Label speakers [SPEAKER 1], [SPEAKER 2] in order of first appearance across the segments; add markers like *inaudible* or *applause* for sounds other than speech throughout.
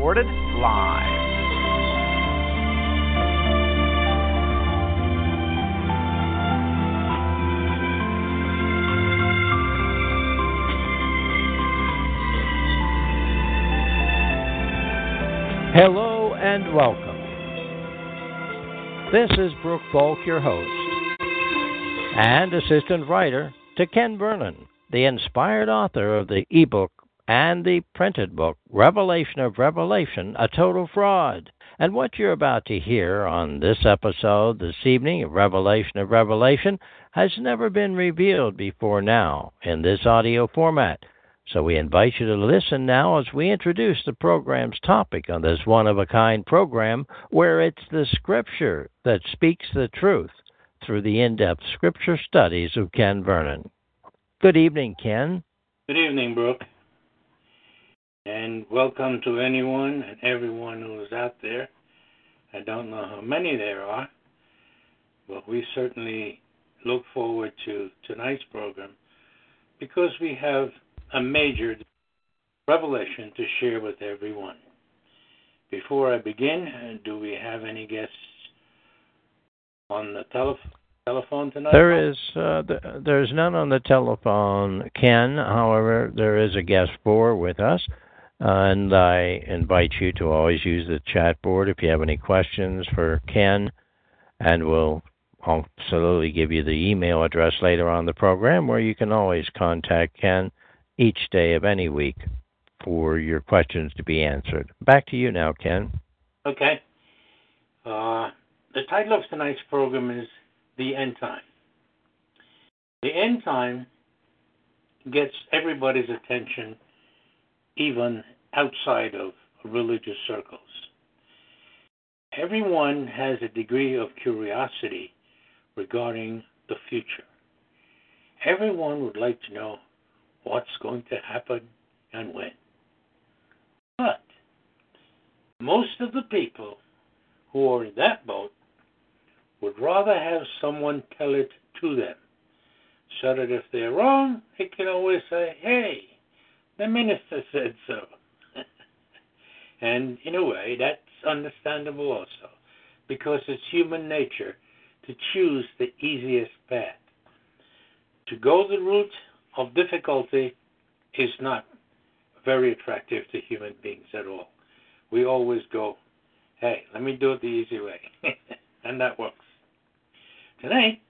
[SPEAKER 1] Recorded live.
[SPEAKER 2] Hello and welcome. This is Brooke Falk, your host, and assistant writer to Ken Vernon, the inspired author of the ebook and the printed book, Revelation of Revelation A Total Fraud. And what you're about to hear on this episode this evening of Revelation of Revelation has never been revealed before now in this audio format. So we invite you to listen now as we introduce the program's topic on this one of a kind program where it's the scripture that speaks the truth through the in depth scripture studies of Ken Vernon. Good evening, Ken.
[SPEAKER 3] Good evening, Brooke. And welcome to anyone and everyone who is out there. I don't know how many there are, but we certainly look forward to tonight's program because we have a major revelation to share with everyone. Before I begin, do we have any guests on the tele- telephone tonight?
[SPEAKER 2] There is uh, th- there's none on the telephone, Ken. However, there is a guest four with us, and I invite you to always use the chat board if you have any questions for Ken, and we'll absolutely give you the email address later on the program where you can always contact Ken each day of any week for your questions to be answered. Back to you now, Ken.
[SPEAKER 3] Okay. Uh, the title of tonight's program is The End Time. The End Time gets everybody's attention, even outside of religious circles. Everyone has a degree of curiosity regarding the future. Everyone would like to know what's going to happen and when. But most of the people who are in that boat would rather have someone tell it to them so that if they're wrong, they can always say, hey, the minister said so. *laughs* and in a way, that's understandable also, because it's human nature to choose the easiest path. To go the route of difficulty is not very attractive to human beings at all. We always go, hey, let me do it the easy way. *laughs* and that works. Tonight,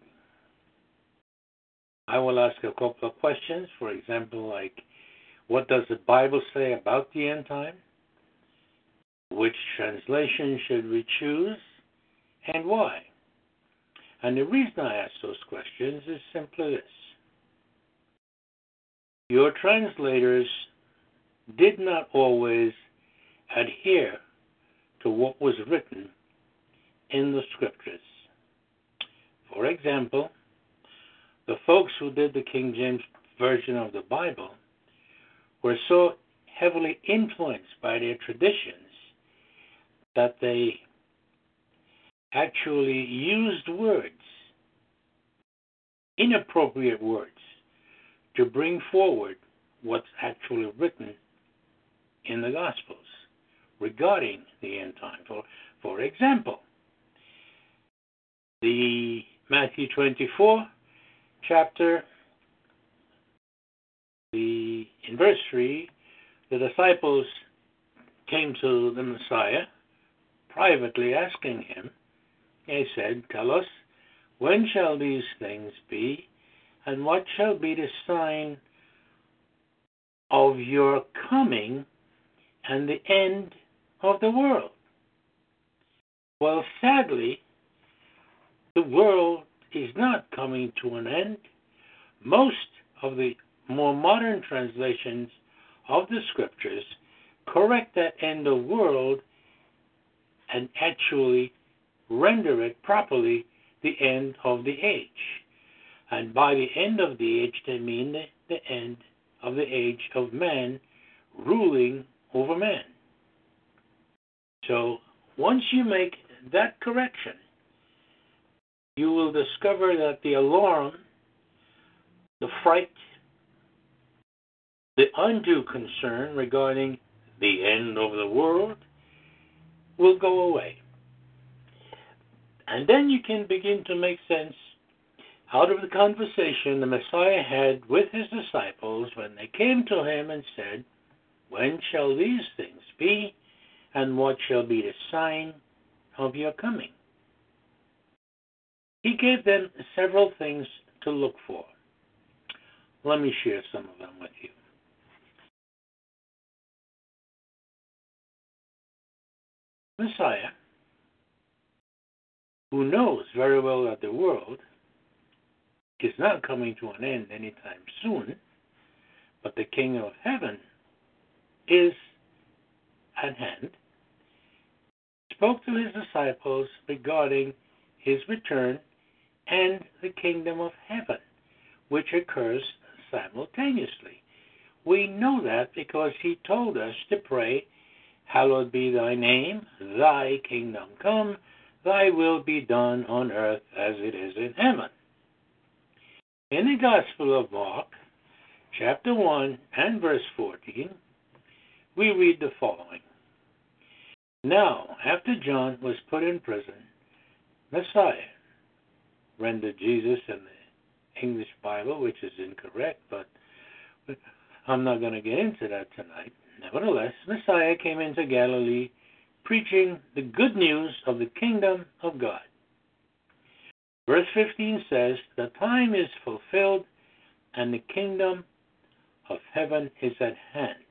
[SPEAKER 3] I will ask a couple of questions. For example, like, what does the Bible say about the end time? Which translation should we choose? And why? And the reason I ask those questions is simply this your translators did not always adhere to what was written in the scriptures. For example, the folks who did the King James Version of the Bible were so heavily influenced by their traditions that they actually used words, inappropriate words, to bring forward what's actually written in the Gospels regarding the end time. For, for example, the Matthew 24 chapter, the in verse 3, the disciples came to the Messiah privately asking him, they said, Tell us, when shall these things be? And what shall be the sign of your coming and the end of the world? Well, sadly, the world is not coming to an end. Most of the more modern translations of the scriptures correct that end of the world and actually render it properly the end of the age. And by the end of the age, they mean the, the end of the age of man ruling over man. So once you make that correction, you will discover that the alarm, the fright, the undue concern regarding the end of the world will go away. And then you can begin to make sense out of the conversation the Messiah had with his disciples when they came to him and said, When shall these things be, and what shall be the sign of your coming? He gave them several things to look for. Let me share some of them with you. Messiah, who knows very well that the world is not coming to an end anytime soon, but the kingdom of heaven is at hand, spoke to his disciples regarding his return and the kingdom of heaven, which occurs simultaneously. We know that because he told us to pray, Hallowed be thy name, thy kingdom come, thy will be done on earth as it is in heaven. In the Gospel of Mark, chapter 1 and verse 14, we read the following Now, after John was put in prison, Messiah, rendered Jesus in the English Bible, which is incorrect, but I'm not going to get into that tonight. Nevertheless, Messiah came into Galilee preaching the good news of the kingdom of God. Verse 15 says, The time is fulfilled and the kingdom of heaven is at hand.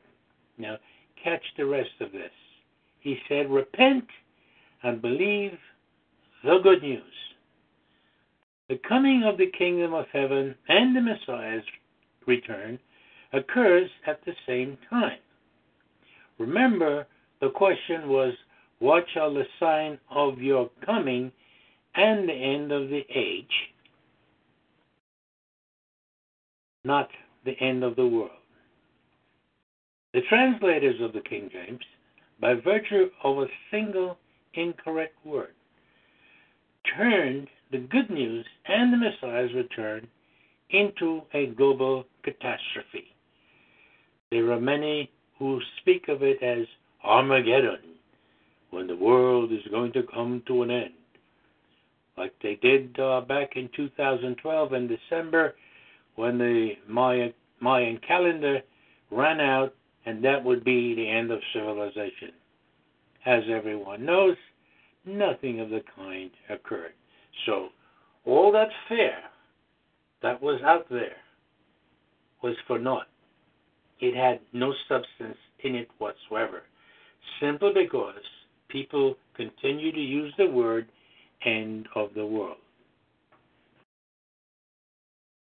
[SPEAKER 3] Now, catch the rest of this. He said, Repent and believe the good news. The coming of the kingdom of heaven and the Messiah's return occurs at the same time. Remember, the question was, What shall the sign of your coming and the end of the age? Not the end of the world. The translators of the King James, by virtue of a single incorrect word, turned the good news and the Messiah's return into a global catastrophe. There are many who speak of it as Armageddon, when the world is going to come to an end. Like they did uh, back in 2012 in December when the Mayan, Mayan calendar ran out, and that would be the end of civilization. As everyone knows, nothing of the kind occurred. So, all that fear that was out there was for naught. It had no substance in it whatsoever, simply because people continue to use the word end of the world.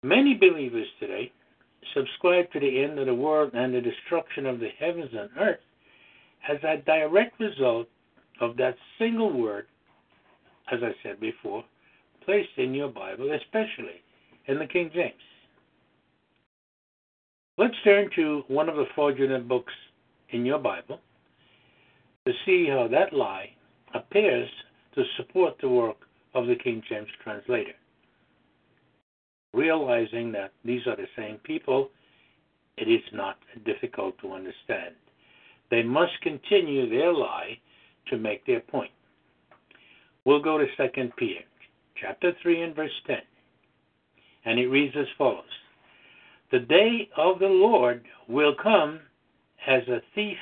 [SPEAKER 3] Many believers today subscribe to the end of the world and the destruction of the heavens and earth as a direct result of that single word, as I said before, placed in your Bible, especially in the King James. Let's turn to one of the fraudulent books in your Bible to see how that lie appears to support the work of the King James translator. Realizing that these are the same people, it is not difficult to understand. They must continue their lie to make their point. We'll go to 2 Peter chapter 3 and verse 10. And it reads as follows The day of the Lord will come as a thief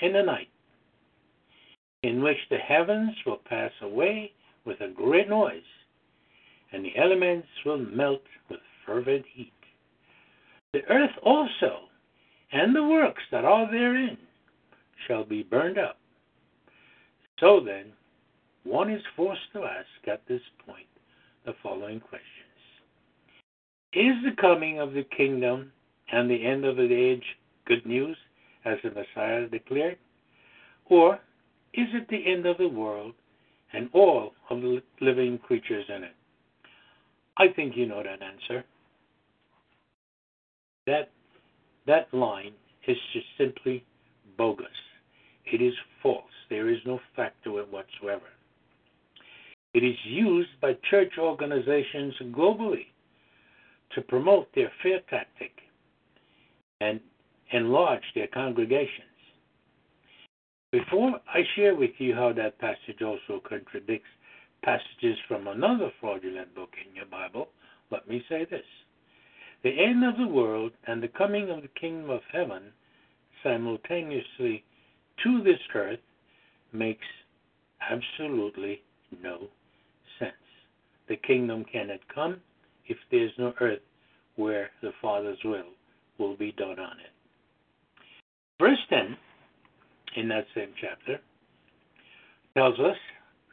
[SPEAKER 3] in the night, in which the heavens will pass away with a great noise, and the elements will melt with fervent heat. The earth also and the works that are therein shall be burned up. So then, one is forced to ask at this point the following questions Is the coming of the kingdom and the end of the age good news, as the Messiah declared? Or is it the end of the world and all of the living creatures in it? I think you know that answer. That that line is just simply bogus. It is false. There is no fact to it whatsoever. It is used by church organizations globally to promote their fear tactic and enlarge their congregations. Before I share with you how that passage also contradicts passages from another fraudulent book in your Bible, let me say this. The end of the world and the coming of the kingdom of heaven simultaneously to this earth makes absolutely no sense. The kingdom cannot come if there's no earth where the Father's will will be done on it. Verse 10 in that same chapter tells us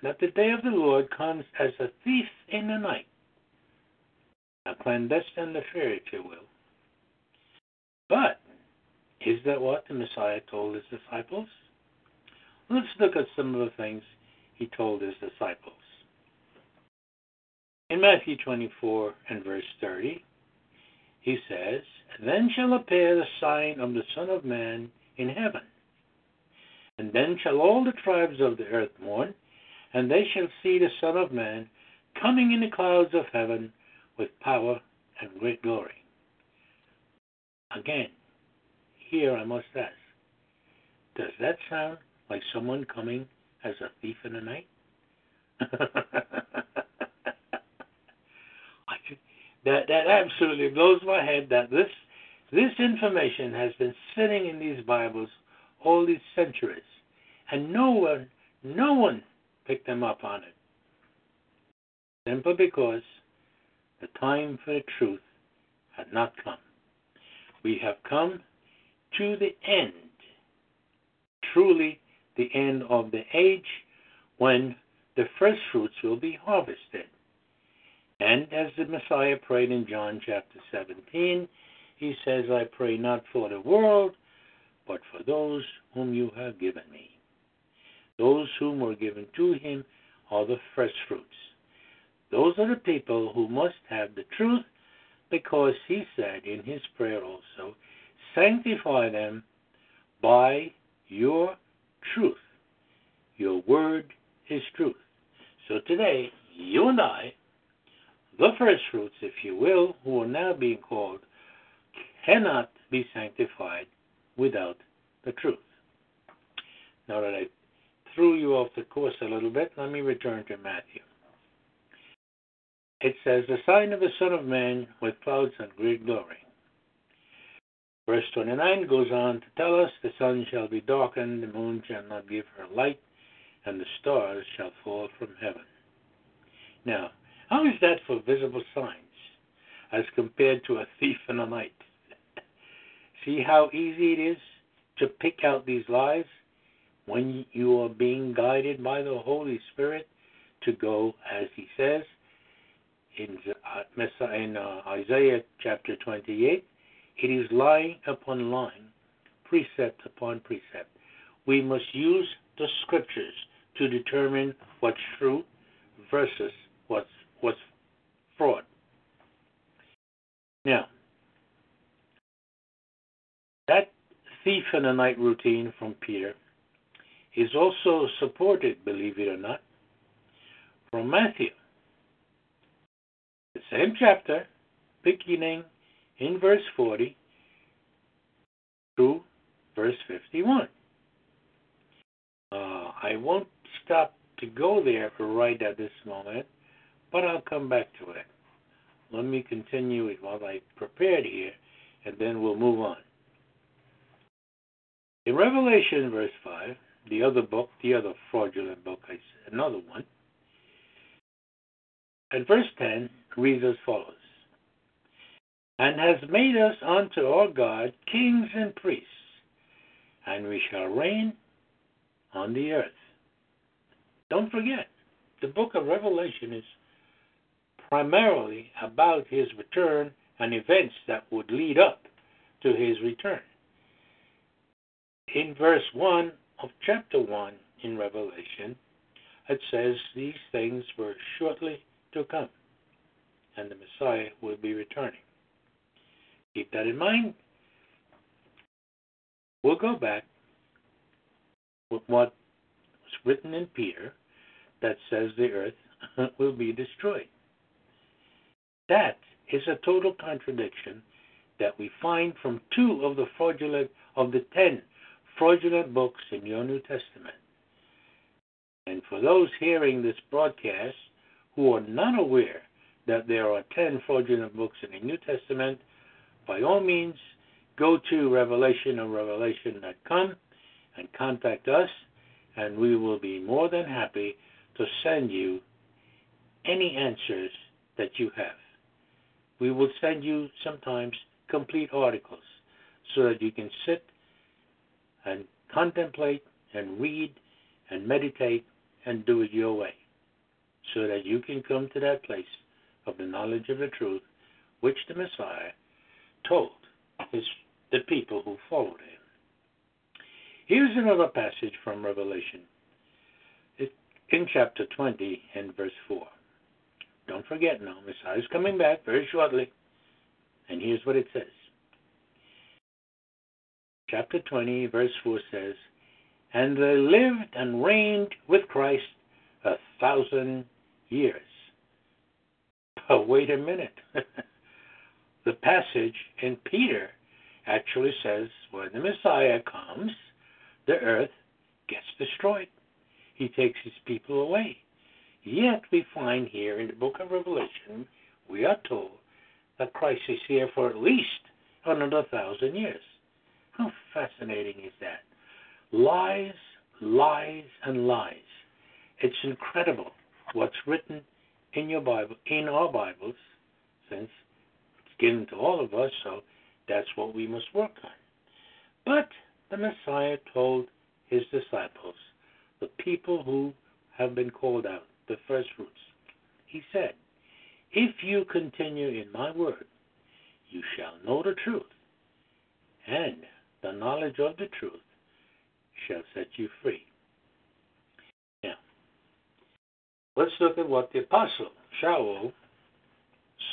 [SPEAKER 3] that the day of the Lord comes as a thief in the night, a clandestine affair, if you will. But is that what the Messiah told his disciples? Let's look at some of the things he told his disciples. In Matthew 24 and verse 30, he says, Then shall appear the sign of the Son of Man in heaven. And then shall all the tribes of the earth mourn, and they shall see the Son of Man coming in the clouds of heaven with power and great glory. Again, here I must ask, does that sound like someone coming as a thief in the night? *laughs* that that absolutely blows my head that this this information has been sitting in these Bibles all these centuries, and no one no one picked them up on it. Simply because the time for the truth had not come. We have come to the end, truly the end of the age when the first fruits will be harvested. And as the Messiah prayed in John chapter 17, he says, I pray not for the world, but for those whom you have given me. Those whom were given to him are the first fruits. Those are the people who must have the truth, because he said in his prayer also, Sanctify them by your truth. Your word is truth. So today, you and I the first fruits, if you will, who are now being called, cannot be sanctified without the truth. Now that I threw you off the course a little bit, let me return to Matthew. It says, The sign of the Son of Man with clouds and great glory. Verse 29 goes on to tell us, The sun shall be darkened, the moon shall not give her light, and the stars shall fall from heaven. Now, how is that for visible signs as compared to a thief in the night? See how easy it is to pick out these lies when you are being guided by the Holy Spirit to go, as he says in, uh, uh, Isaiah chapter 28, it is line upon line, precept upon precept. We must use the scriptures to determine what's true versus what's was fraud. Now, that thief in the night routine from Peter is also supported, believe it or not, from Matthew. The same chapter, beginning in verse 40 to verse 51. Uh, I won't stop to go there right at this moment but I'll come back to it. Let me continue with what I prepared here, and then we'll move on. In Revelation, verse 5, the other book, the other fraudulent book, another one, and verse 10 reads as follows And has made us unto our God kings and priests, and we shall reign on the earth. Don't forget, the book of Revelation is primarily about his return and events that would lead up to his return. In verse 1 of chapter 1 in Revelation, it says these things were shortly to come, and the Messiah will be returning. Keep that in mind. We'll go back with what was written in Peter that says the earth *laughs* will be destroyed. That is a total contradiction that we find from two of the fraudulent of the ten fraudulent books in your New Testament. And for those hearing this broadcast who are not aware that there are ten fraudulent books in the New Testament, by all means go to revelationofrevelation.com and contact us, and we will be more than happy to send you any answers that you have. We will send you sometimes complete articles so that you can sit and contemplate and read and meditate and do it your way so that you can come to that place of the knowledge of the truth which the Messiah told his, the people who followed him. Here's another passage from Revelation in chapter 20 and verse 4. Don't forget now, Messiah is coming back very shortly. And here's what it says. Chapter 20, verse 4 says, And they lived and reigned with Christ a thousand years. Oh, wait a minute. *laughs* the passage in Peter actually says when the Messiah comes, the earth gets destroyed. He takes his people away. Yet we find here in the book of Revelation, we are told that Christ is here for at least another thousand years. How fascinating is that? Lies, lies, and lies. It's incredible what's written in your Bible, in our Bibles, since it's given to all of us, so that's what we must work on. But the Messiah told his disciples, the people who have been called out, the first fruits, he said, If you continue in my word, you shall know the truth, and the knowledge of the truth shall set you free. Now, let's look at what the apostle Shaul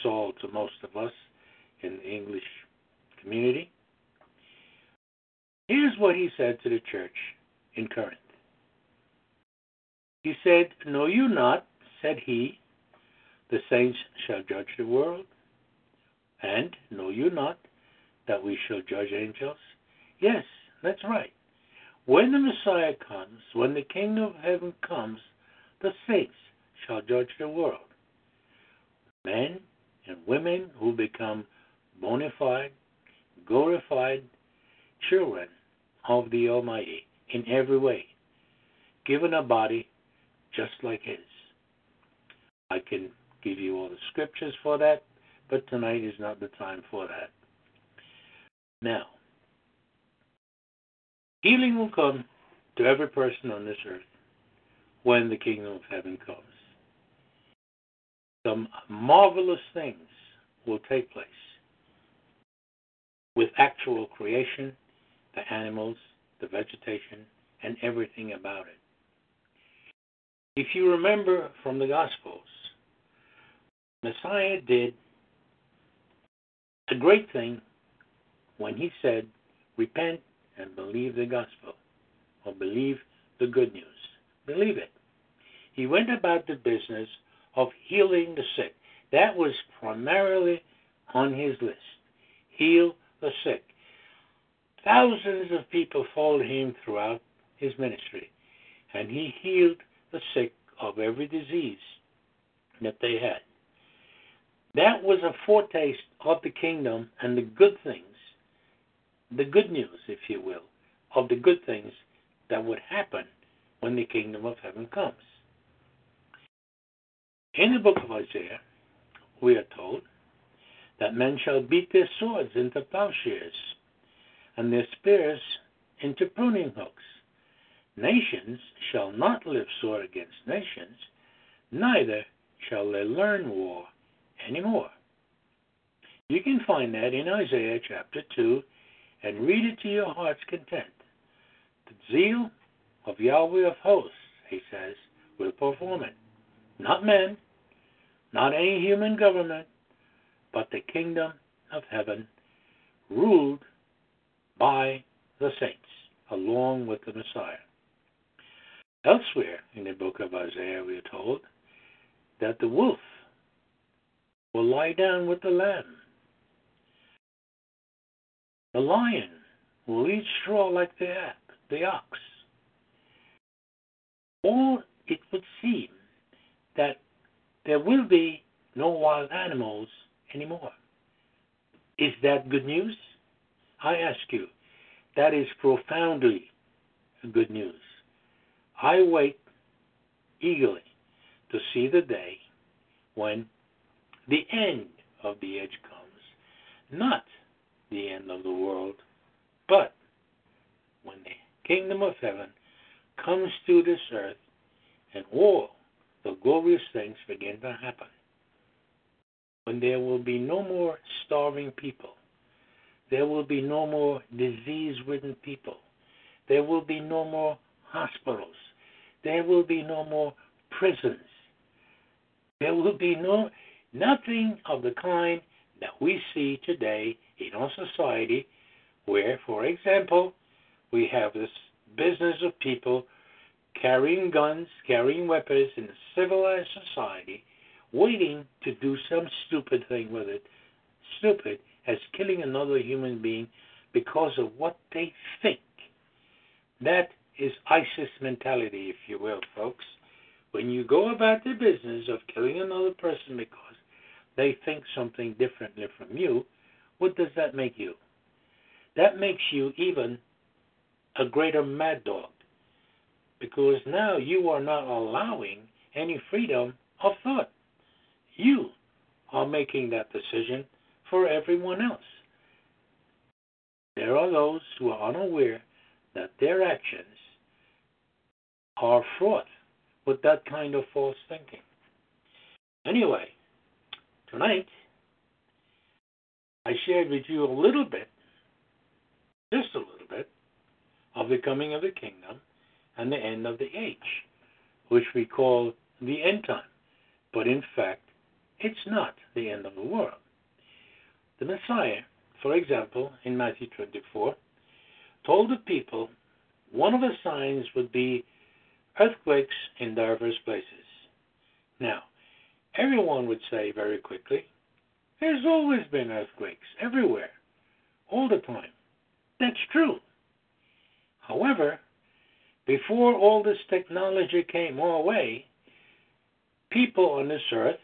[SPEAKER 3] Saul to most of us in the English community. Here's what he said to the church in Corinth. He said, Know you not, said he, the saints shall judge the world? And know you not that we shall judge angels? Yes, that's right. When the Messiah comes, when the kingdom of heaven comes, the saints shall judge the world. Men and women who become bona fide, glorified children of the Almighty in every way, given a body just like His. I can give you all the scriptures for that, but tonight is not the time for that. Now, healing will come to every person on this earth when the kingdom of heaven comes. Some marvelous things will take place with actual creation, the animals, the vegetation, and everything about it. If you remember from the Gospels, Messiah did a great thing when he said, Repent and believe the gospel, or believe the good news. Believe it. He went about the business of healing the sick. That was primarily on his list. Heal the sick. Thousands of people followed him throughout his ministry, and he healed the sick of every disease that they had. That was a foretaste of the kingdom and the good things, the good news, if you will, of the good things that would happen when the kingdom of heaven comes. In the book of Isaiah, we are told that men shall beat their swords into plowshares and their spears into pruning hooks. Nations shall not live sword against nations, neither shall they learn war any more. You can find that in Isaiah chapter 2 and read it to your heart's content. The zeal of Yahweh of hosts, he says, will perform it. Not men, not any human government, but the kingdom of heaven, ruled by the saints, along with the Messiah. Elsewhere in the book of Isaiah, we are told that the wolf will lie down with the lamb. The lion will eat straw like the, the ox. Or it would seem that there will be no wild animals anymore. Is that good news? I ask you. That is profoundly good news. I wait eagerly to see the day when the end of the age comes, not the end of the world, but when the kingdom of heaven comes to this earth and all the glorious things begin to happen. When there will be no more starving people, there will be no more disease ridden people, there will be no more hospitals, there will be no more prisons, there will be no nothing of the kind that we see today in our society, where, for example, we have this business of people carrying guns, carrying weapons in a civilized society, waiting to do some stupid thing with it. Stupid as killing another human being because of what they think. That is ISIS mentality, if you will, folks. When you go about the business of killing another person because they think something differently from you, what does that make you? That makes you even a greater mad dog because now you are not allowing any freedom of thought. You are making that decision for everyone else. There are those who are unaware that their actions are fraught with that kind of false thinking. Anyway, tonight I shared with you a little bit, just a little bit, of the coming of the kingdom and the end of the age, which we call the end time. But in fact, it's not the end of the world. The Messiah, for example, in Matthew 24, told the people one of the signs would be earthquakes in diverse places. Now, everyone would say very quickly, there's always been earthquakes everywhere, all the time. That's true. However, before all this technology came our way, people on this earth,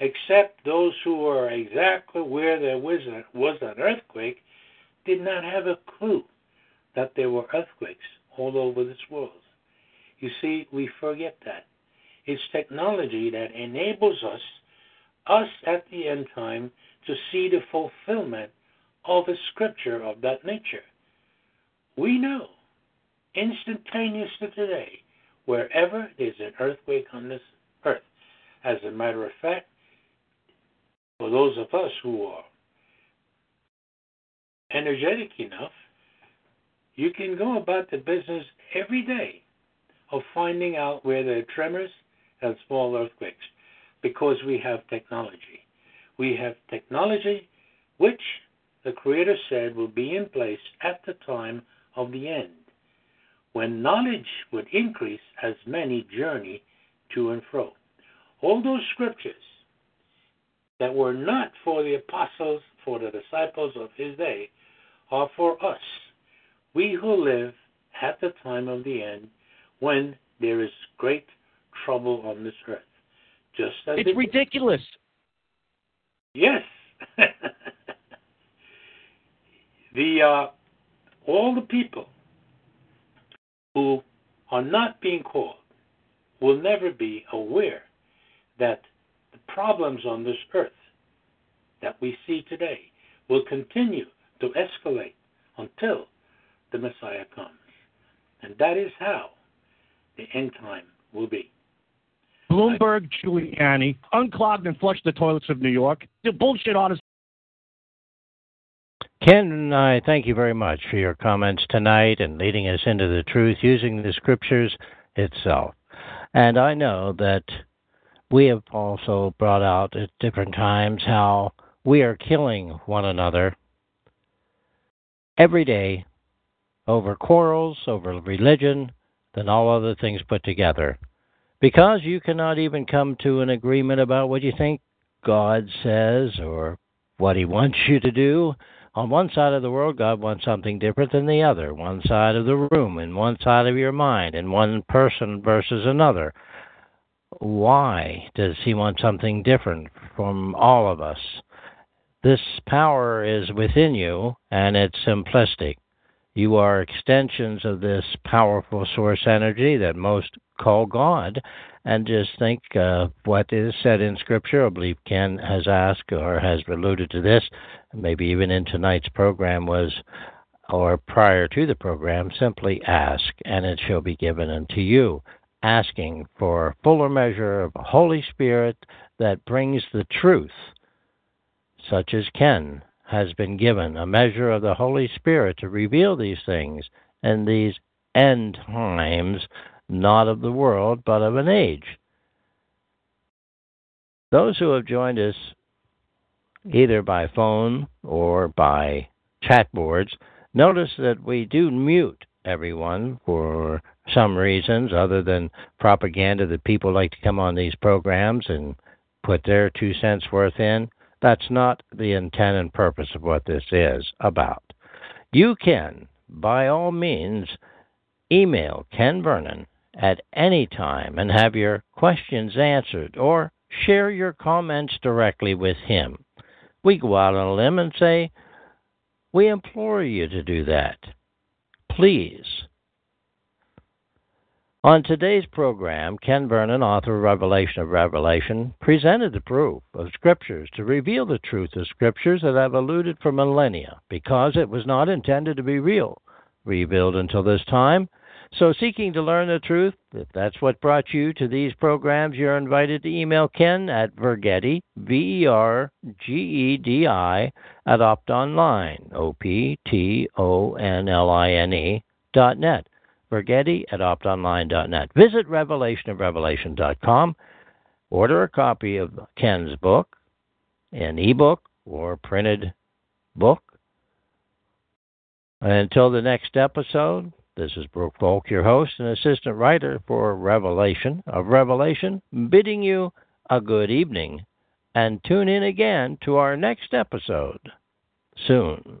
[SPEAKER 3] except those who were exactly where there was, a, was an earthquake, did not have a clue that there were earthquakes all over this world. You see, we forget that. It's technology that enables us, us at the end time, to see the fulfillment of a scripture of that nature. We know instantaneously today wherever there's an earthquake on this earth. As a matter of fact, for those of us who are energetic enough, you can go about the business every day of finding out where there are tremors and small earthquakes because we have technology. We have technology which the Creator said will be in place at the time of the end, when knowledge would increase as many journey to and fro. All those scriptures that were not for the apostles, for the disciples of his day, are for us, we who live at the time of the end when there is great trouble on this earth. Just as
[SPEAKER 4] it's
[SPEAKER 3] it,
[SPEAKER 4] ridiculous.
[SPEAKER 3] Yes. *laughs* the uh, all the people who are not being called will never be aware that the problems on this earth that we see today will continue to escalate until the Messiah comes. And that is how the end time will be.
[SPEAKER 4] Bloomberg, Giuliani, unclogged and flushed the toilets of New York. The bullshit on
[SPEAKER 2] Ken, and I thank you very much for your comments tonight and leading us into the truth using the scriptures itself. And I know that we have also brought out at different times how we are killing one another every day over quarrels, over religion, than all other things put together. Because you cannot even come to an agreement about what you think God says or what He wants you to do. On one side of the world, God wants something different than the other. One side of the room, and one side of your mind, and one person versus another. Why does He want something different from all of us? This power is within you, and it's simplistic. You are extensions of this powerful source energy that most call God. And just think uh, what is said in Scripture. I believe Ken has asked or has alluded to this, maybe even in tonight's program, was or prior to the program, simply ask, and it shall be given unto you. Asking for fuller measure of Holy Spirit that brings the truth, such as Ken has been given a measure of the Holy Spirit to reveal these things in these end times, not of the world, but of an age. Those who have joined us either by phone or by chat boards notice that we do mute everyone for some reasons other than propaganda that people like to come on these programs and put their two cents worth in. That's not the intent and purpose of what this is about. You can, by all means, email Ken Vernon at any time and have your questions answered or share your comments directly with him. We go out on a limb and say, We implore you to do that. Please on today's program, Ken Vernon, author of Revelation of Revelation, presented the proof of Scriptures to reveal the truth of Scriptures that have eluded for millennia because it was not intended to be real, revealed until this time. So, seeking to learn the truth, if that's what brought you to these programs, you're invited to email Ken at Vergedi, V E R G E D I, at optonline, O P T O N L I N E, dot net. Vergedi at optonline.net. Visit revelationofrevelation.com. Order a copy of Ken's book, an ebook or printed book. Until the next episode, this is Brooke Volk, your host and assistant writer for Revelation of Revelation, bidding you a good evening and tune in again to our next episode soon.